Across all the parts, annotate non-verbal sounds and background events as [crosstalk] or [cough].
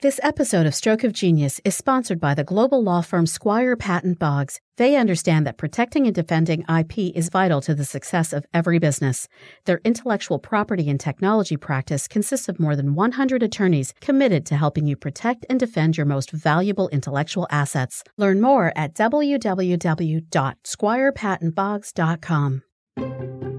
This episode of Stroke of Genius is sponsored by the global law firm Squire Patton Boggs. They understand that protecting and defending IP is vital to the success of every business. Their intellectual property and technology practice consists of more than 100 attorneys committed to helping you protect and defend your most valuable intellectual assets. Learn more at www.squirepattonboggs.com.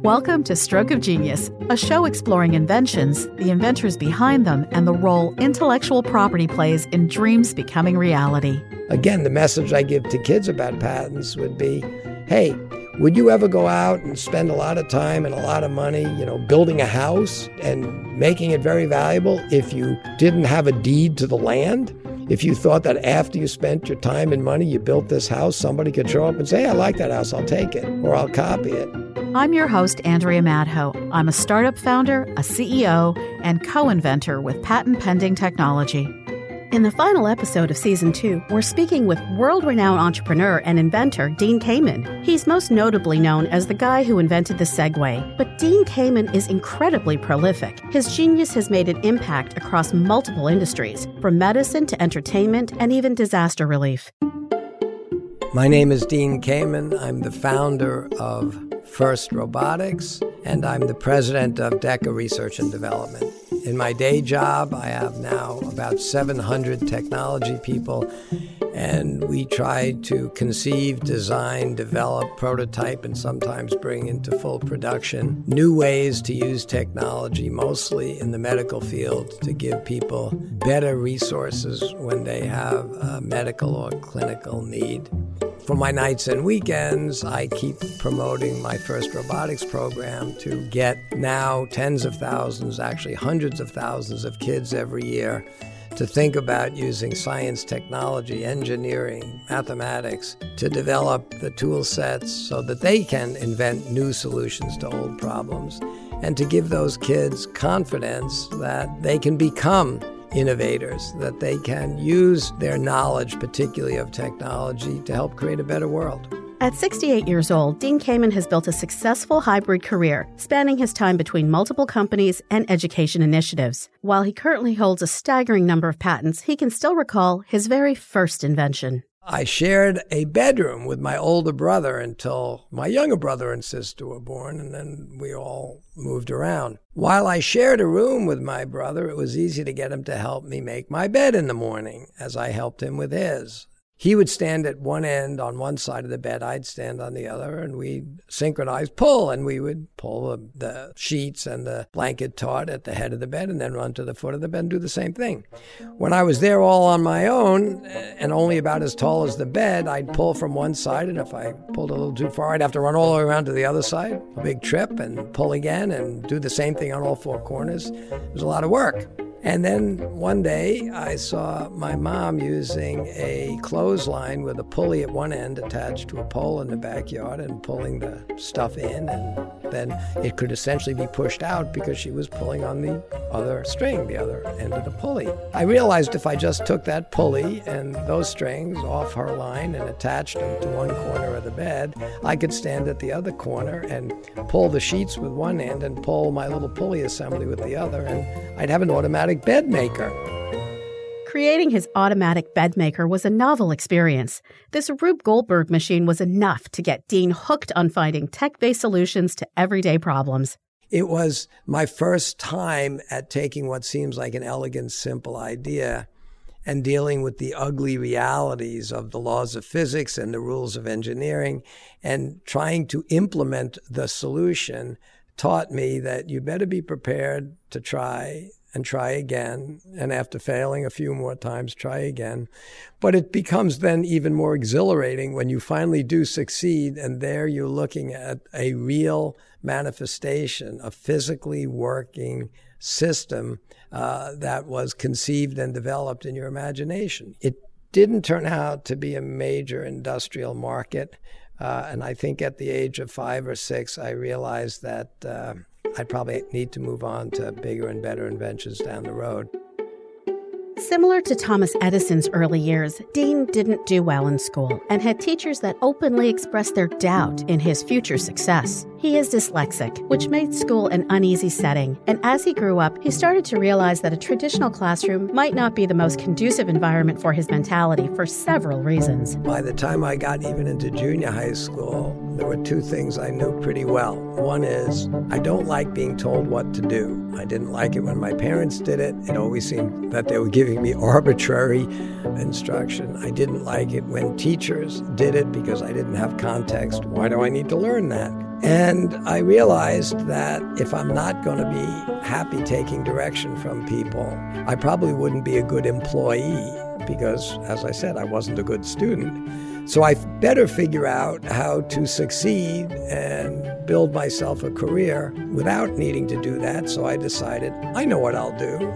Welcome to Stroke of Genius, a show exploring inventions, the inventors behind them, and the role intellectual property plays in dreams becoming reality. Again, the message I give to kids about patents would be hey, would you ever go out and spend a lot of time and a lot of money, you know, building a house and making it very valuable if you didn't have a deed to the land? If you thought that after you spent your time and money, you built this house, somebody could show up and say, hey, I like that house, I'll take it, or I'll copy it. I'm your host, Andrea Madho. I'm a startup founder, a CEO, and co inventor with patent pending technology. In the final episode of season two, we're speaking with world renowned entrepreneur and inventor Dean Kamen. He's most notably known as the guy who invented the Segway. But Dean Kamen is incredibly prolific. His genius has made an impact across multiple industries, from medicine to entertainment and even disaster relief. My name is Dean Kamen. I'm the founder of FIRST Robotics, and I'm the president of DEKA Research and Development. In my day job, I have now about 700 technology people, and we try to conceive, design, develop, prototype, and sometimes bring into full production new ways to use technology, mostly in the medical field, to give people better resources when they have a medical or clinical need. For my nights and weekends, I keep promoting my first robotics program to get now tens of thousands, actually hundreds of thousands of kids every year to think about using science, technology, engineering, mathematics to develop the tool sets so that they can invent new solutions to old problems and to give those kids confidence that they can become innovators, that they can use their knowledge, particularly of technology, to help create a better world. At 68 years old, Dean Kamen has built a successful hybrid career, spanning his time between multiple companies and education initiatives. While he currently holds a staggering number of patents, he can still recall his very first invention. I shared a bedroom with my older brother until my younger brother and sister were born, and then we all moved around. While I shared a room with my brother, it was easy to get him to help me make my bed in the morning as I helped him with his. He would stand at one end on one side of the bed, I'd stand on the other, and we'd synchronize pull, and we would pull the, sheets and the blanket taut at the head of the bed and then run to the foot of the bed and do the same thing. When I was there all on my own eh, and only about as tall as the bed, I'd pull from one side, and if I pulled a little too far, I'd have to run all the way around to the other side, a big trip, and pull again and do the same thing on all four corners. It was a lot of work. And then one day I saw my mom using a clothesline with a pulley at one end attached to a pole in the backyard and pulling the stuff in. And then it could essentially be pushed out because she was pulling on the other string, the other end of the pulley. I realized if I just took that pulley and those strings off her line and attached them to one corner of the bed, I could stand at the other corner and pull the sheets with one end and pull my little pulley assembly with the other. And I'd have an automatic bed maker. Creating his automatic bed maker was a novel experience. This Rube Goldberg machine was enough to get Dean hooked on finding tech based solutions to everyday problems. It was my first time at taking what seems like an elegant, simple idea and dealing with the ugly realities of the laws of physics and the rules of engineering and trying to implement the solution taught me that you better be prepared to try and try again. And after failing a few more times, try again. But it becomes then even more exhilarating when you finally do succeed. And there you're looking at a real manifestation, a physically working system uh, that was conceived and developed in your imagination. It didn't turn out to be a major industrial market. Uh, and I think at the age of five or six, I realized that uh, I'd probably need to move on to bigger and better inventions down the road. Similar to Thomas Edison's early years, Dean didn't do well in school and had teachers that openly expressed their doubt in his future success. He is dyslexic, which made school an uneasy setting, and as he grew up, he started to realize that a traditional classroom might not be the most conducive environment for his mentality for several reasons. By the time I got even into junior high school, there were two things I knew pretty well. One is I don't like being told what to do. I didn't like it when my parents did it. It always seemed that they were giving me [laughs] arbitrary instruction. I didn't like it when teachers did it because I didn't have context. Why do I need to learn that? And I realized that if I'm not going to be happy taking direction from people, I probably wouldn't be a good employee because, as I said, I wasn't a good student. So I better figure out how to succeed and build myself a career without needing to do that. So I decided I know what I'll do.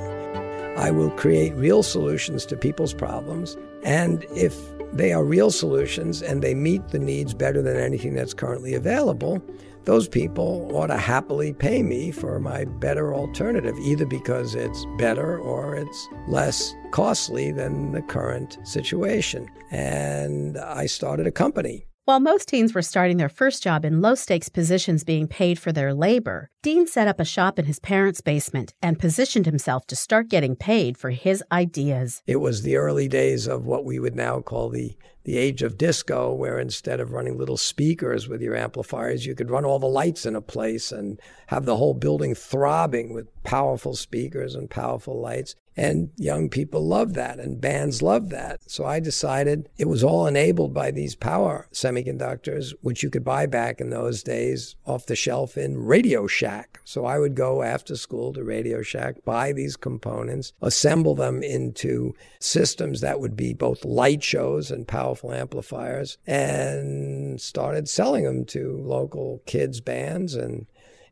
I will create real solutions to people's problems. And if they are real solutions and they meet the needs better than anything that's currently available, those people ought to happily pay me for my better alternative, either because it's better or it's less costly than the current situation. And I started a company. While most teens were starting their first job in low stakes positions being paid for their labor, Dean set up a shop in his parents' basement and positioned himself to start getting paid for his ideas. It was the early days of what we would now call the the age of disco, where instead of running little speakers with your amplifiers, you could run all the lights in a place and have the whole building throbbing with powerful speakers and powerful lights. And young people love that, and bands love that. So I decided it was all enabled by these power semiconductors, which you could buy back in those days off the shelf in Radio Shack. So I would go after school to Radio Shack, buy these components, assemble them into systems that would be both light shows and powerful amplifiers, and started selling them to local kids' bands and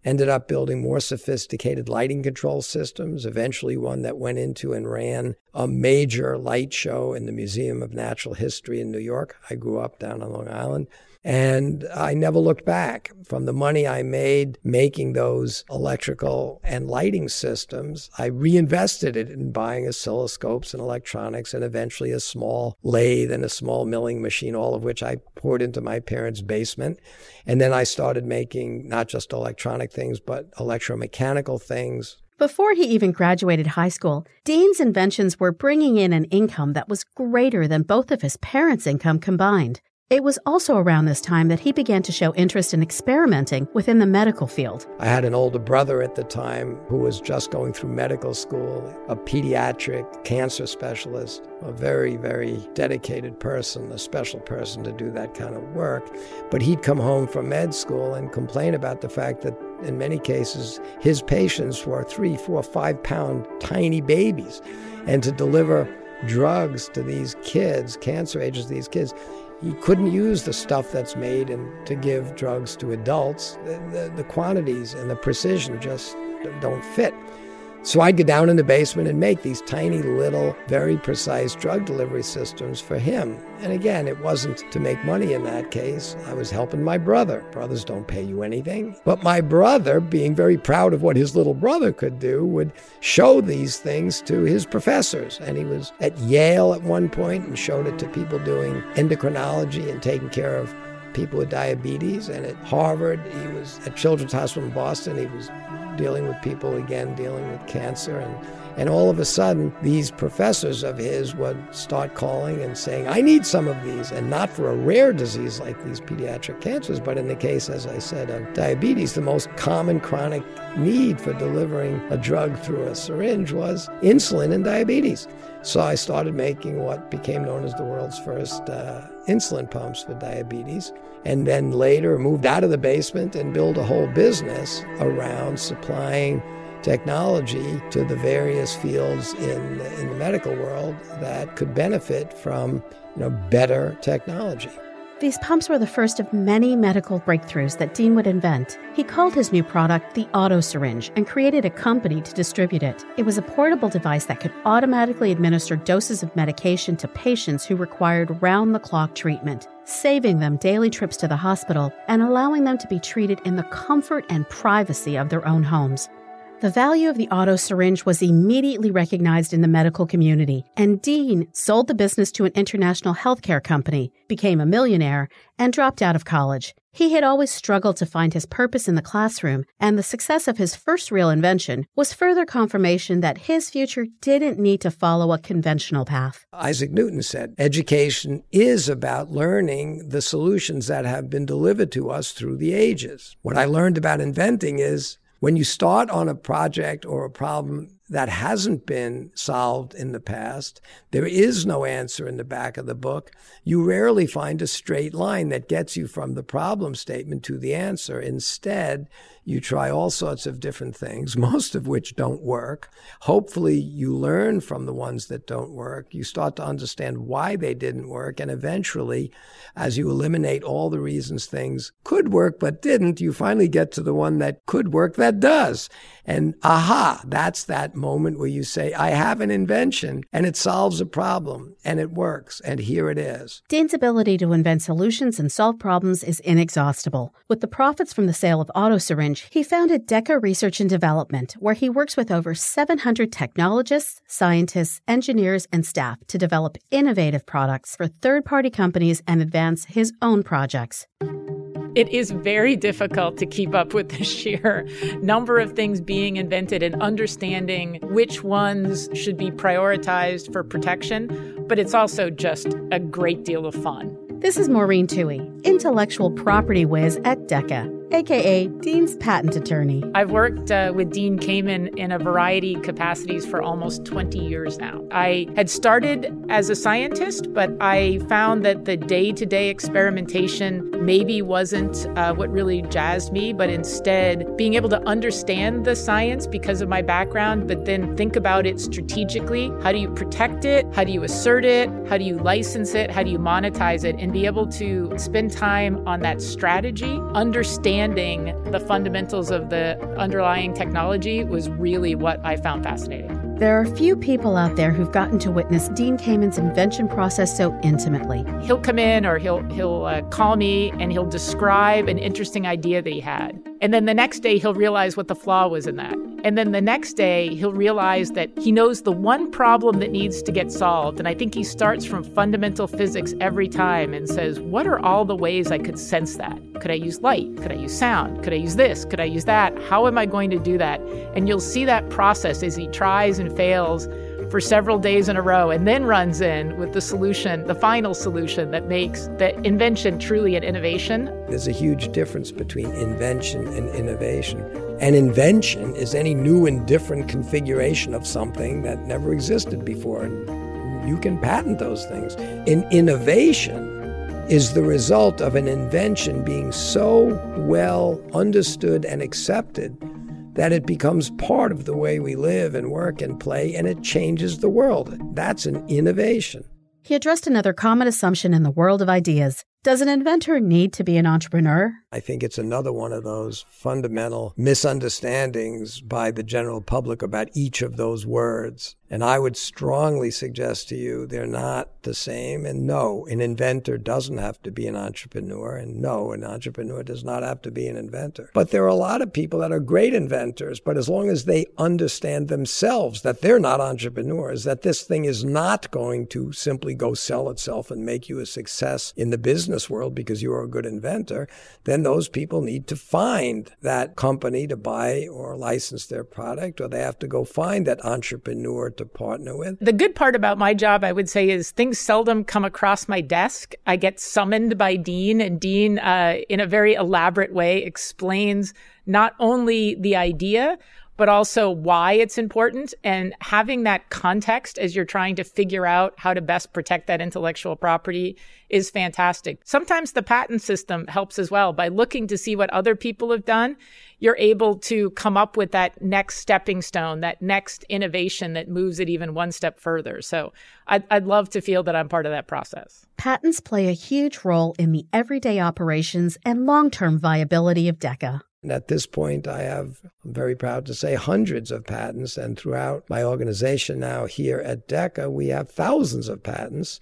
ended up building more sophisticated lighting control systems, eventually one that went into and ran a major light show in the Museum of Natural History in New York. I grew up down on Long Island. And I never looked back. From the money I made making those electrical and lighting systems, I reinvested it in buying oscilloscopes and electronics and eventually a small lathe and a small milling machine, all of which I poured into my parents' basement. And then I started making not just electronic things, but electromechanical things, before he even graduated high school, Dean's inventions were bringing in an income that was greater than both of his parents' income combined. It was also around this time that he began to show interest in experimenting within the medical field. I had an older brother at the time who was just going through medical school, a pediatric cancer specialist, a very, very dedicated person, a special person to do that kind of work. But he'd come home from med school and complain about the fact that in many cases his patients were three, four, five pound tiny babies. And to deliver drugs to these kids, cancer agents to these kids, he couldn't use the stuff that's made and to give drugs to adults. The, the, the, quantities and the precision just don't fit. So I'd go down in the basement and make these tiny little, very precise drug delivery systems for him. And again, it wasn't to make money in that case. I was helping my brother. Brothers don't pay you anything. But my brother, being very proud of what his little brother could do, would show these things to his professors. And he was at Yale at one point and showed it to people doing endocrinology and taking care of people with diabetes. And at Harvard, he was at Children's Hospital in Boston. He was dealing with people again, dealing with cancer. And, and all of a sudden, these professors of his would start calling and saying, I need some of these, and not for a rare disease like these pediatric cancers, but in the case, as I said, of diabetes, the most common chronic need for delivering a drug through a syringe was insulin and diabetes. So I started making what became known as the world's first uh, insulin pumps for diabetes, and then later moved out of the basement and built a whole business around supplying technology to the various fields in, in the medical world that could benefit from you know, better technology. These pumps were the first of many medical breakthroughs that Dean would invent. He called his new product the Auto Syringe and created a company to distribute it. It was a portable device that could automatically administer doses of medication to patients who required round the clock treatment, saving them daily trips to the hospital and allowing them to be treated in the comfort and privacy of their own homes. The value of the auto syringe was immediately recognized in the medical community, and Dean sold the business to an international healthcare company, became a millionaire, and dropped out of college. He had always struggled to find his purpose in the classroom, and the success of his first real invention was further confirmation that his future didn't need to follow a conventional path. Isaac Newton said, Education is about learning the solutions that have been delivered to us through the ages. What I learned about inventing is when you start on a project or a problem that hasn't been solved in the past. There is no answer in the back of the book. You rarely find a straight line that gets you from the problem statement to the answer. Instead, you try all sorts of different things, [laughs] most of which don't work. Hopefully, you learn from the ones that don't work. You start to understand why they didn't work. And eventually, as you eliminate all the reasons things could work but didn't, you finally get to the one that could work that does. And aha, that's that moment where you say, I have an invention and it solves a problem and it works. And here it is. Dean's ability to invent solutions and solve problems is inexhaustible. With the profits from the sale of auto he founded DEKA Research and Development, where he works with over 700 technologists, scientists, engineers, and staff to develop innovative products for third party companies and advance his own projects. It is very difficult to keep up with [laughs] the sheer number of things being invented and understanding which ones should be prioritized for protection, but it's also just a great deal of fun. This is Maureen Toohey, intellectual property whiz at DEKA aka Dean's patent attorney. I've worked uh, with Dean Kamen in a variety of capacities for almost 20 years now. I had started as a scientist, but I found that the day to day experimentation maybe wasn't uh, what really jazzed me, but instead being able to understand the science because of my background, but then think about it strategically. How do you protect it? How do you assert it? How do you license it? How do you monetize it? And be able to spend time on that strategy, understand understanding the fundamentals of the underlying technology was really what I found fascinating. There are few people out there who've gotten to witness Dean Kamen's invention process so intimately. He'll come in or he'll he'll uh, call me and he'll describe an interesting idea that he had. And then the next day he'll realize what the flaw was in that. And then the next day, he'll realize that he knows the one problem that needs to get solved. And I think he starts from fundamental physics every time and says, What are all the ways I could sense that? Could I use light? Could I use sound? Could I use this? Could I use that? How am I going to do that? And you'll see that process as he tries and fails for several days in a row and then runs in with the solution, the final solution that makes that invention truly an innovation. There's a huge difference between invention and innovation. An invention is any new and different configuration of something that never existed before. And you can patent those things. An innovation, is the result of an invention being so well understood and accepted that it becomes part of the way we live and work and play, and it changes the world. That's an innovation. He addressed another common assumption in the world of ideas. Does an inventor need to be an entrepreneur? I think it's another one of those fundamental misunderstandings by the general public about each of those words. And I would strongly suggest to you they're not the same. And no, an inventor doesn't have to be an entrepreneur. And no, an entrepreneur does not have to be an inventor. But there are a lot of people that are great inventors, but as long as they understand themselves that they're not entrepreneurs, that this thing is not going to simply go sell itself and make you a success in the business world because you are a good inventor, then those people need to find that company to buy or license their product, or they have to go find that entrepreneur to partner with. The good part about my job, I would say, is things seldom come across my desk. I get summoned by Dean, and Dean, uh, in a very elaborate way, explains not only the idea, but also why it's important and having that context as you're trying to figure out how to best protect that intellectual property is fantastic. Sometimes the patent system helps as well by looking to see what other people have done. You're able to come up with that next stepping stone, that next innovation that moves it even one step further. So I'd, I'd love to feel that I'm part of that process. Patents play a huge role in the everyday operations and long term viability of DEKA. And at this point, I have, I'm very proud to say, hundreds of patents. And throughout my organization now here at DEKA, we have thousands of patents.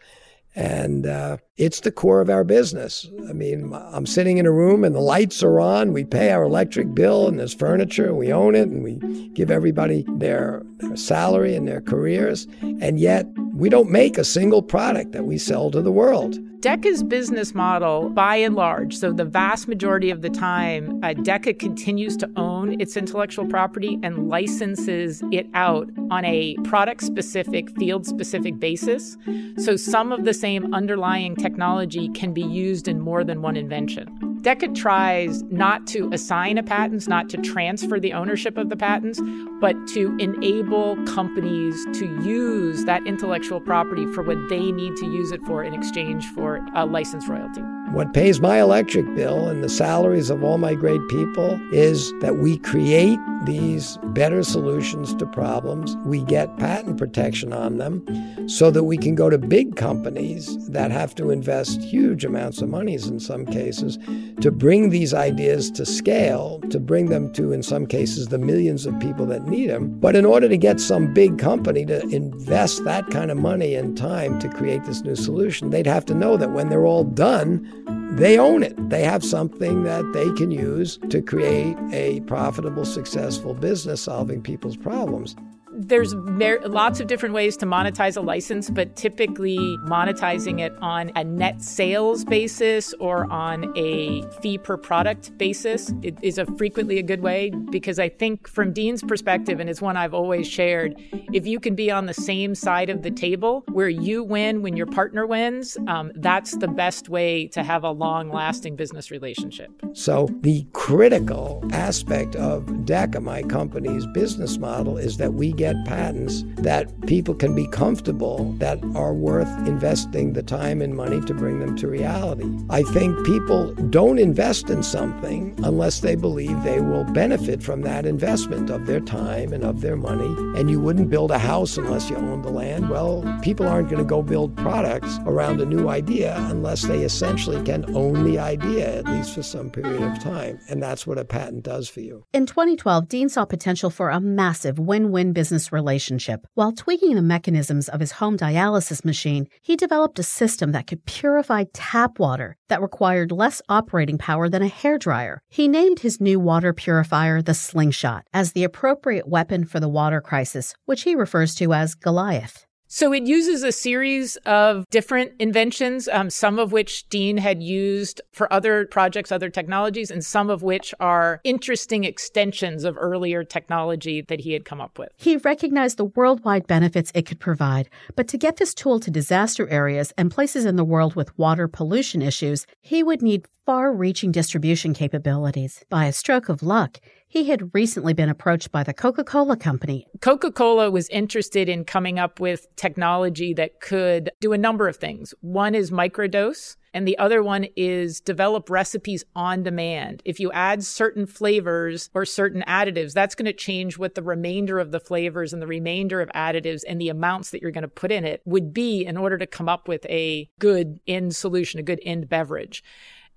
And uh, it's the core of our business. I mean, I'm sitting in a room and the lights are on. We pay our electric bill and there's furniture. We own it and we give everybody their, their salary and their careers. And yet We don't make a single product that we sell to the world. DEKA's business model, by and large, so the vast majority of the time, uh, DEKA continues to own its intellectual property and licenses it out on a product specific, field specific basis. So some of the same underlying technology can be used in more than one invention. DEKA tries not to assign a patents, not to transfer the ownership of the patents, but to enable companies to use that intellectual property for what they need to use it for in exchange for a license royalty. What pays my electric bill and the salaries of all my great people is that we create these better solutions to problems. We get patent protection on them so that we can go to big companies that have to invest huge amounts of monies in some cases to bring these ideas to scale, to bring them to, in some cases, the millions of people that need them. But in order to get some big company to invest that kind of money and time to create this new solution, they'd have to know that when they're all done, they own it. They have something that they can use to create a profitable, successful business solving people's problems there's lots of different ways to monetize a license, but typically monetizing it on a net sales basis or on a fee per product basis is a frequently a good way because I think from Dean's perspective, and it's one I've always shared, if you can be on the same side of the table where you win when your partner wins, um, that's the best way to have a long lasting business relationship. So the critical aspect of DEKA, my company's business model, is that we get get patents that people can be comfortable that are worth investing the time and money to bring them to reality. I think people don't invest in something unless they believe they will benefit from that investment of their time and of their money. And you wouldn't build a house unless you own the land. Well, people aren't going to go build products around a new idea unless they essentially can own the idea, at least for some period of time. And that's what a patent does for you. In 2012, Dean saw potential for a massive win win business business relationship. While tweaking the mechanisms of his home dialysis machine, he developed a system that could purify tap water that required less operating power than a hairdryer. He named his new water purifier the Slingshot as the appropriate weapon for the water crisis, which he refers to as Goliath. So it uses a series of different inventions, um, some of which Dean had used for other projects, other technologies, and some of which are interesting extensions of earlier technology that he had come up with. He recognized the worldwide benefits it could provide, but to get this tool to disaster areas and places in the world with water pollution issues, he would need far reaching distribution capabilities. By a stroke of luck, he had recently been approached by the Coca Cola Company. Coca Cola was interested in coming up with technology that could do a number of things. One is microdose. And the other one is develop recipes on demand. If you add certain flavors or certain additives, that's going to change what the remainder of the flavors and the remainder of additives and the amounts that you're going to put in it would be in order to come up with a good end solution, a good end beverage.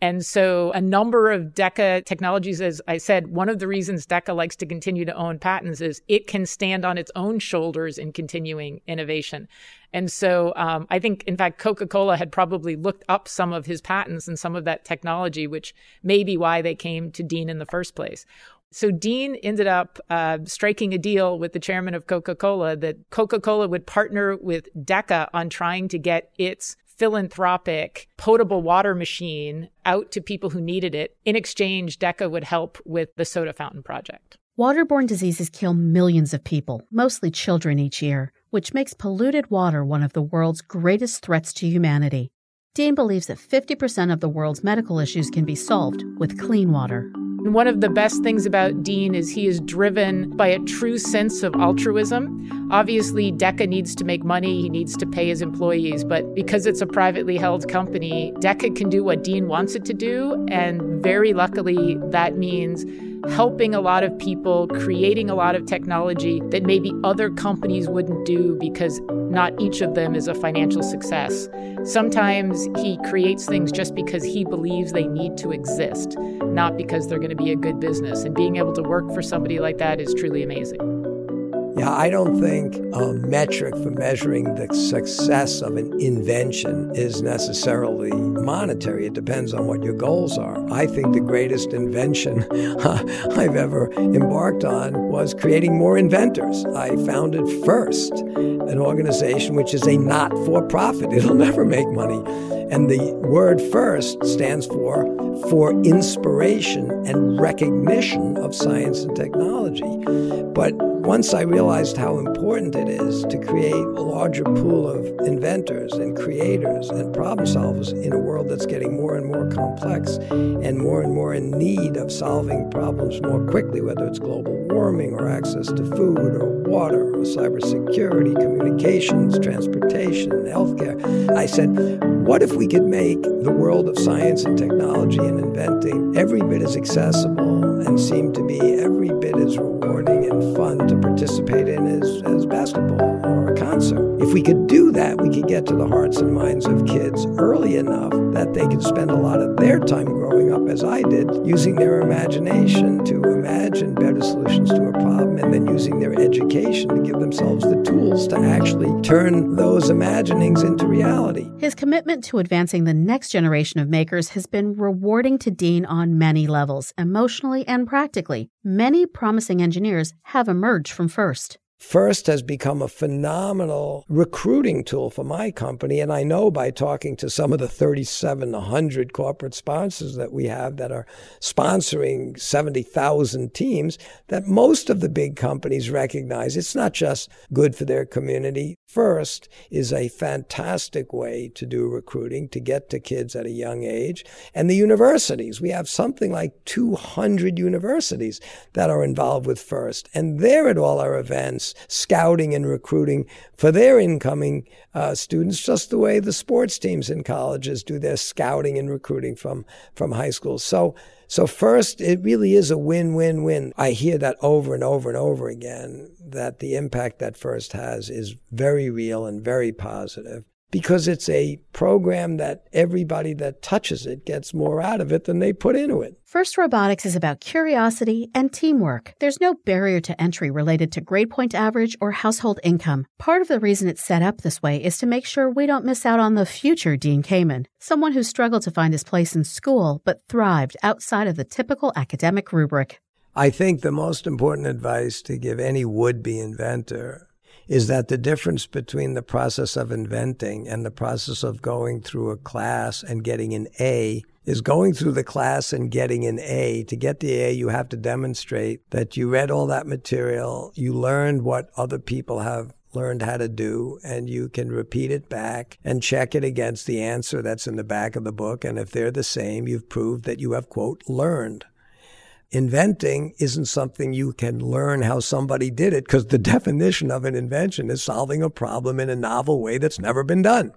And so a number of DEKA technologies, as I said, one of the reasons DEKA likes to continue to own patents is it can stand on its own shoulders in continuing innovation. And so um, I think, in fact, Coca Cola had probably looked up some of his patents and some of that technology, which may be why they came to Dean in the first place. So Dean ended up uh, striking a deal with the chairman of Coca Cola that Coca Cola would partner with DEKA on trying to get its philanthropic potable water machine out to people who needed it. In exchange, DEKA would help with the soda fountain project. Waterborne diseases kill millions of people, mostly children, each year, which makes polluted water one of the world's greatest threats to humanity. Dean believes that 50% of the world's medical issues can be solved with clean water. One of the best things about Dean is he is driven by a true sense of altruism. Obviously, DEKA needs to make money, he needs to pay his employees, but because it's a privately held company, DEKA can do what Dean wants it to do. And very luckily, that means helping a lot of people, creating a lot of technology that maybe other companies wouldn't do because not each of them is a financial success. Sometimes he creates things just because he believes they need to exist, not because they're going to be a good business. And being able to work for somebody like that is truly amazing. Yeah, I don't think a metric for measuring the success of an invention is necessarily monetary. It depends on what your goals are. I think the greatest invention [laughs] I've ever embarked on was creating more inventors. I founded FIRST, an organization which is a not for profit, it'll [laughs] never make money. And the word FIRST stands for for inspiration and recognition of science and technology. But once I realized how important it is to create a larger pool of inventors and creators and problem solvers in a world that's getting more and more complex and more and more in need of solving problems more quickly, whether it's global warming or access to food or water or cybersecurity, communications, transportation, healthcare, I said, what if we could make the world of science and technology and inventing every bit as accessible and seem to be every bit as rewarding and fun to participate in as, as basketball or a concert. If we could do that, we could get to the hearts and minds of kids early enough that they could spend a lot of their time growing up, as I did, using their imagination to imagine better solutions to a problem and then using their education to give themselves the tools to actually turn those imaginings into reality. His commitment to advancing the next generation of makers has been rewarding to Dean on many levels, emotionally and practically. Many promising engineers have emerged from FIRST. First has become a phenomenal recruiting tool for my company. And I know by talking to some of the 3,700 corporate sponsors that we have that are sponsoring 70,000 teams, that most of the big companies recognize it's not just good for their community. First is a fantastic way to do recruiting, to get to kids at a young age. And the universities, we have something like 200 universities that are involved with First. And they're at all our events scouting and recruiting for their incoming uh, students, just the way the sports teams in colleges do their scouting and recruiting from from high school. So. So first, it really is a win-win-win. I hear that over and over and over again that the impact that first has is very real and very positive because it's a program that everybody that touches it gets more out of it than they put into it. First Robotics is about curiosity and teamwork. There's no barrier to entry related to grade point average or household income. Part of the reason it's set up this way is to make sure we don't miss out on the future Dean Kamen, someone who struggled to find his place in school but thrived outside of the typical academic rubric. I think the most important advice to give any would be inventor is that the difference between the process of inventing and the process of going through a class and getting an A is going through the class and getting an A. To get the A, you have to demonstrate that you read all that material, you learned what other people have learned how to do, and you can repeat it back and check it against the answer that's in the back of the book. And if they're the same, you've proved that you have, quote, learned inventing isn't something you can learn how somebody did it because the [laughs] definition of an invention is solving a problem in a novel way that's never been done.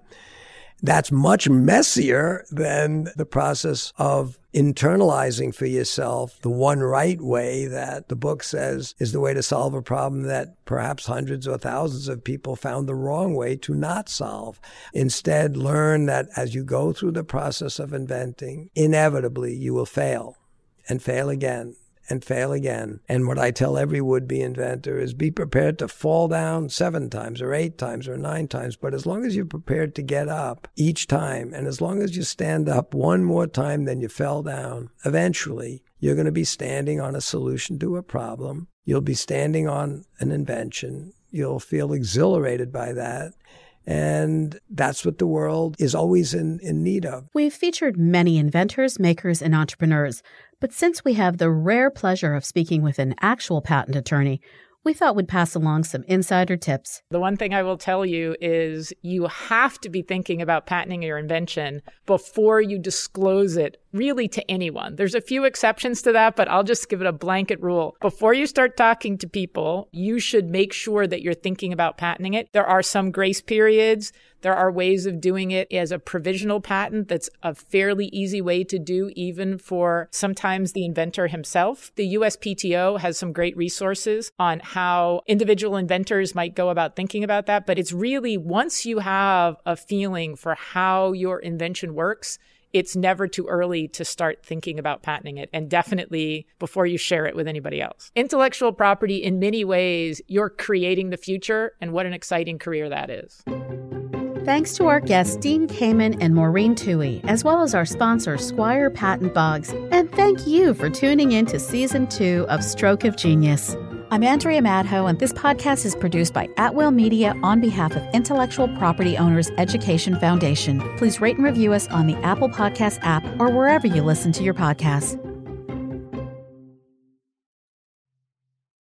That's much messier than the process of internalizing for yourself the one right way that the book says is the way to solve a problem that perhaps hundreds or thousands of people found the wrong way to not solve. Instead, learn that as you go through the process of inventing, inevitably you will fail and fail again and fail again. And what I tell every would be inventor is be prepared to fall down seven times or eight times or nine times. But as long as you're prepared to get up each time, and as long as you stand up one more time than you fell down, eventually you're going to be standing on a solution to a problem. You'll be standing on an invention. You'll feel exhilarated by that. And that's what the world is always in, in need of. We've featured many inventors, makers, and entrepreneurs. But since we have the rare pleasure of speaking with an actual patent attorney, we thought we'd pass along some insider tips. The one thing I will tell you is you have to be thinking about patenting your invention before you disclose it really to anyone. There's a few exceptions to that, but I'll just give it a blanket rule. Before you start talking to people, you should make sure that you're thinking about patenting it. There are some grace periods. There are ways of doing it as a provisional patent that's a fairly easy way to do, even for sometimes the inventor himself. The USPTO has some great resources on how individual inventors might go about thinking about that. But it's really once you have a feeling for how your invention works, it's never too early to start thinking about patenting it and definitely before you share it with anybody else. Intellectual property, in many ways, you're creating the future, and what an exciting career that is. Thanks to our guests, Dean Kamen and Maureen Toohey, as well as our sponsor, Squire Patton Boggs. And thank you for tuning in to season two of Stroke of Genius. I'm Andrea Madho, and this podcast is produced by Atwell Media on behalf of Intellectual Property Owners Education Foundation. Please rate and review us on the Apple Podcast app or wherever you listen to your podcasts.